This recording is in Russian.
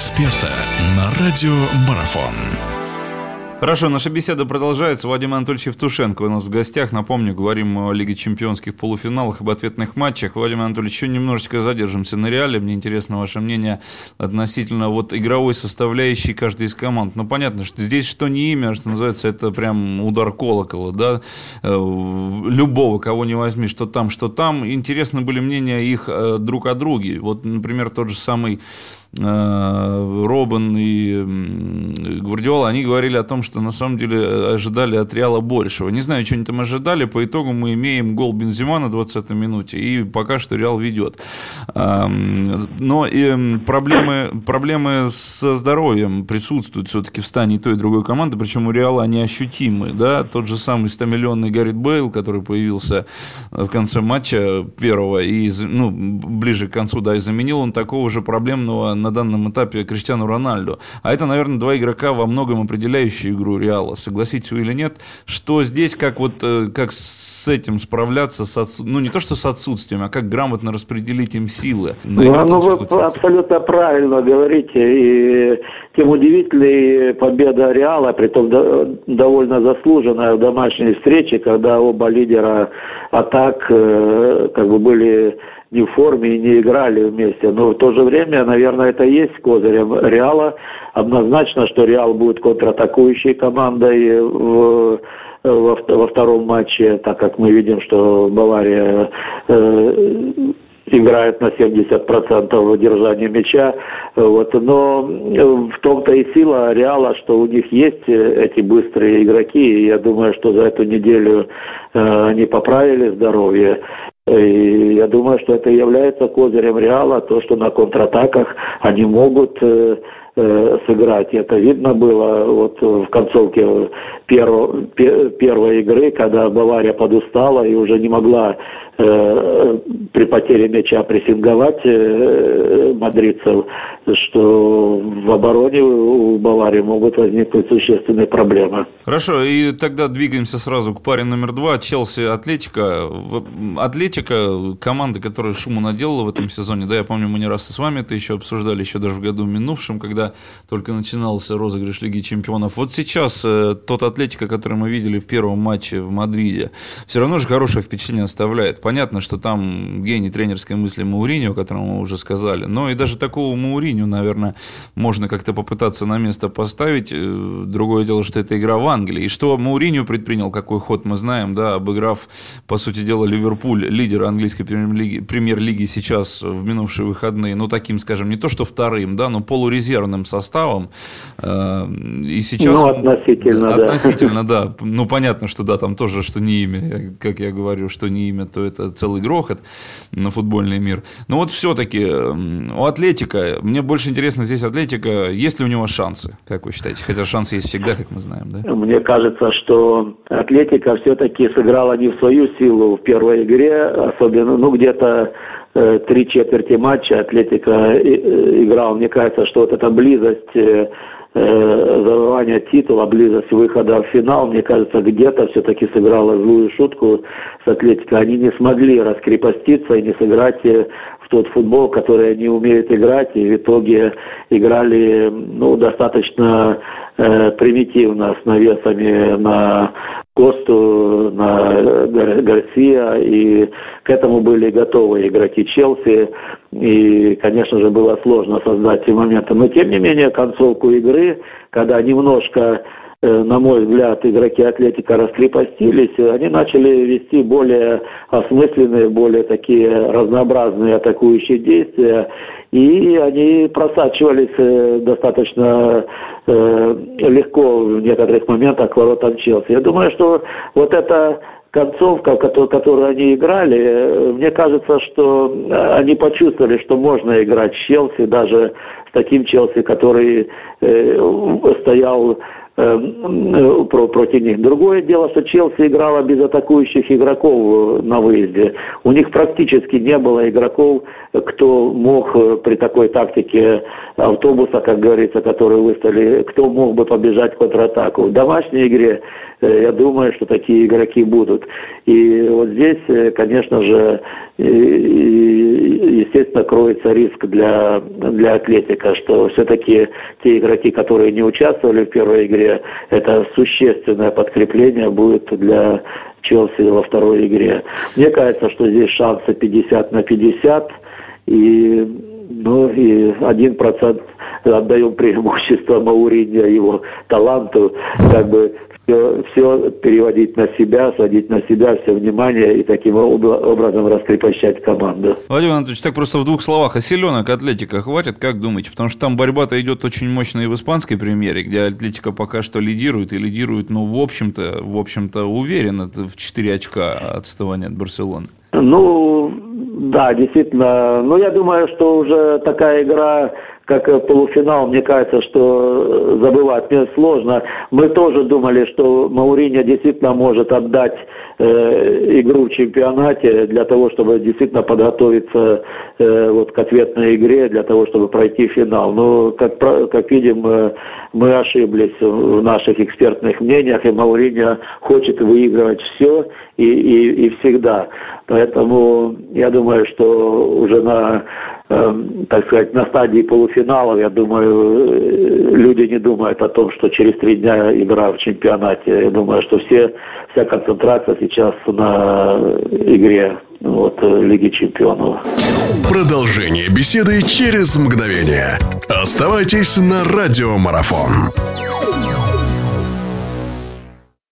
эксперта на радио Марафон. Хорошо, наша беседа продолжается. Владимир Анатольевич Евтушенко у нас в гостях. Напомню, говорим о Лиге чемпионских полуфиналах, об ответных матчах. Владимир Анатольевич, еще немножечко задержимся на реале. Мне интересно ваше мнение относительно вот игровой составляющей каждой из команд. Ну, понятно, что здесь что не имя, что называется, это прям удар колокола, да? Э, любого, кого не возьми, что там, что там. Интересны были мнения их э, друг о друге. Вот, например, тот же самый Робин и Гвардиола, они говорили о том, что на самом деле э, ожидали от Реала большего. Не знаю, что они там ожидали. По итогу мы имеем гол Бензима на 20-й минуте, и пока что Реал ведет. Но и проблемы, проблемы со здоровьем присутствуют все-таки в стане той, и другой команды, причем у Реала они ощутимы. Да? Тот же самый 100-миллионный Гаррит Бейл, который появился в конце матча первого и ну, ближе к концу, да, и заменил он такого же проблемного на данном этапе Криштиану Рональду. А это, наверное, два игрока во многом определяющие игру Реала. Согласитесь вы или нет, что здесь как вот э, как с этим справляться, с отсу... ну не то что с отсутствием, а как грамотно распределить им силы? Ну, ну вы абсолютно правильно говорите. И тем удивительнее победа Реала, при том довольно заслуженная в домашней встрече, когда оба лидера атак э, как бы были не в форме и не играли вместе. Но в то же время, наверное, это и есть козырем Реала. Однозначно, что Реал будет контратакующей командой в во, во втором матче, так как мы видим, что Бавария э, играет на 70% держания мяча. Вот. Но в том-то и сила Реала, что у них есть эти быстрые игроки. И я думаю, что за эту неделю э, они поправили здоровье. И я думаю, что это является козырем Реала, то, что на контратаках они могут э, э, сыграть. Это видно было вот в концовке первого, первой игры, когда Бавария подустала и уже не могла Э, при потере мяча прессинговать э, мадридцев, что в обороне у Баварии могут возникнуть существенные проблемы. Хорошо, и тогда двигаемся сразу к паре номер два. Челси Атлетика. Атлетика, команда, которая шуму наделала в этом сезоне. Да, я помню, мы не раз с вами это еще обсуждали, еще даже в году минувшем, когда только начинался розыгрыш Лиги Чемпионов. Вот сейчас э, тот Атлетика, который мы видели в первом матче в Мадриде, все равно же хорошее впечатление оставляет понятно, что там гений тренерской мысли Мауриньо, о котором мы уже сказали, но и даже такого Мауриньо, наверное, можно как-то попытаться на место поставить. Э, другое дело, что это игра в Англии. И что Мауриньо предпринял, какой ход мы знаем, да, обыграв, по сути дела, Ливерпуль, лидер английской премьер-лиги, премьер-лиги сейчас в минувшие выходные, ну, таким, скажем, не то что вторым, да, но полурезервным составом. Э, и сейчас... Ну, относительно, да. Относительно, да. Ну, понятно, что да, там тоже, что не имя, как я говорю, что не имя, то это это целый грохот на футбольный мир. Но вот все-таки у Атлетика, мне больше интересно здесь Атлетика, есть ли у него шансы, как вы считаете? Хотя шансы есть всегда, как мы знаем, да? Мне кажется, что Атлетика все-таки сыграла не в свою силу в первой игре, особенно, ну, где-то э, три четверти матча Атлетика э, играл. Мне кажется, что вот эта близость э, э, завоевания титула, близость выхода в финал, мне кажется, где-то все-таки сыграла злую шутку с Атлетикой. Они не смогли раскрепоститься и не сыграть э, тот футбол, который они умеют играть, и в итоге играли ну, достаточно э, примитивно, с навесами на Косту, на Гарсия, и к этому были готовы игроки Челси, и, конечно же, было сложно создать эти моменты. Но, тем не менее, концовку игры, когда немножко на мой взгляд, игроки Атлетика раскрепостились, они начали вести более осмысленные, более такие разнообразные атакующие действия, и они просачивались э, достаточно э, легко в некоторых моментах к воротам Челси. Я думаю, что вот эта концовка, которую они играли, мне кажется, что они почувствовали, что можно играть с Челси, даже с таким Челси, который стоял против них. Другое дело, что Челси играла без атакующих игроков э, на выезде. У них практически не было игроков, кто мог э, при такой тактике автобуса, как говорится, которые выставили, кто мог бы побежать в контратаку. В домашней игре Э, я думаю, что такие игроки будут. И вот здесь, конечно же, естественно, кроется риск для, для Атлетика, что все-таки те игроки, которые не участвовали в первой игре, это существенное подкрепление будет для Челси во второй игре. Мне кажется, что здесь шансы 50 на 50, и, ну, и один процент отдаем преимущество Мауриньо, его таланту, как бы все, все переводить на себя, сводить на себя все внимание и таким образом раскрепощать команду. Владимир Анатольевич, так просто в двух словах, а силенок Атлетика хватит, как думаете? Потому что там борьба-то идет очень мощная и в испанской премьере, где Атлетика пока что лидирует и лидирует, ну, в общем-то, в общем-то, уверенно в 4 очка отставания от Барселоны. Ну, да, действительно. Ну, я думаю, что уже такая игра как полуфинал, мне кажется, что забывать мне сложно. Мы тоже думали, что Мауриньо действительно может отдать э, игру в чемпионате для того, чтобы действительно подготовиться э, вот к ответной игре, для того, чтобы пройти финал. Но, как, как видим, э, мы ошиблись в наших экспертных мнениях, и Мауриньо хочет выигрывать все и, и, и всегда. Поэтому я думаю, что уже на так сказать, на стадии полуфиналов, я думаю, э, люди не думают о том, что через три дня игра в чемпионате. Я думаю, что все, вся концентрация сейчас на игре вот, э, Лиги чемпионов. Продолжение беседы через мгновение. Оставайтесь на радиомарафон.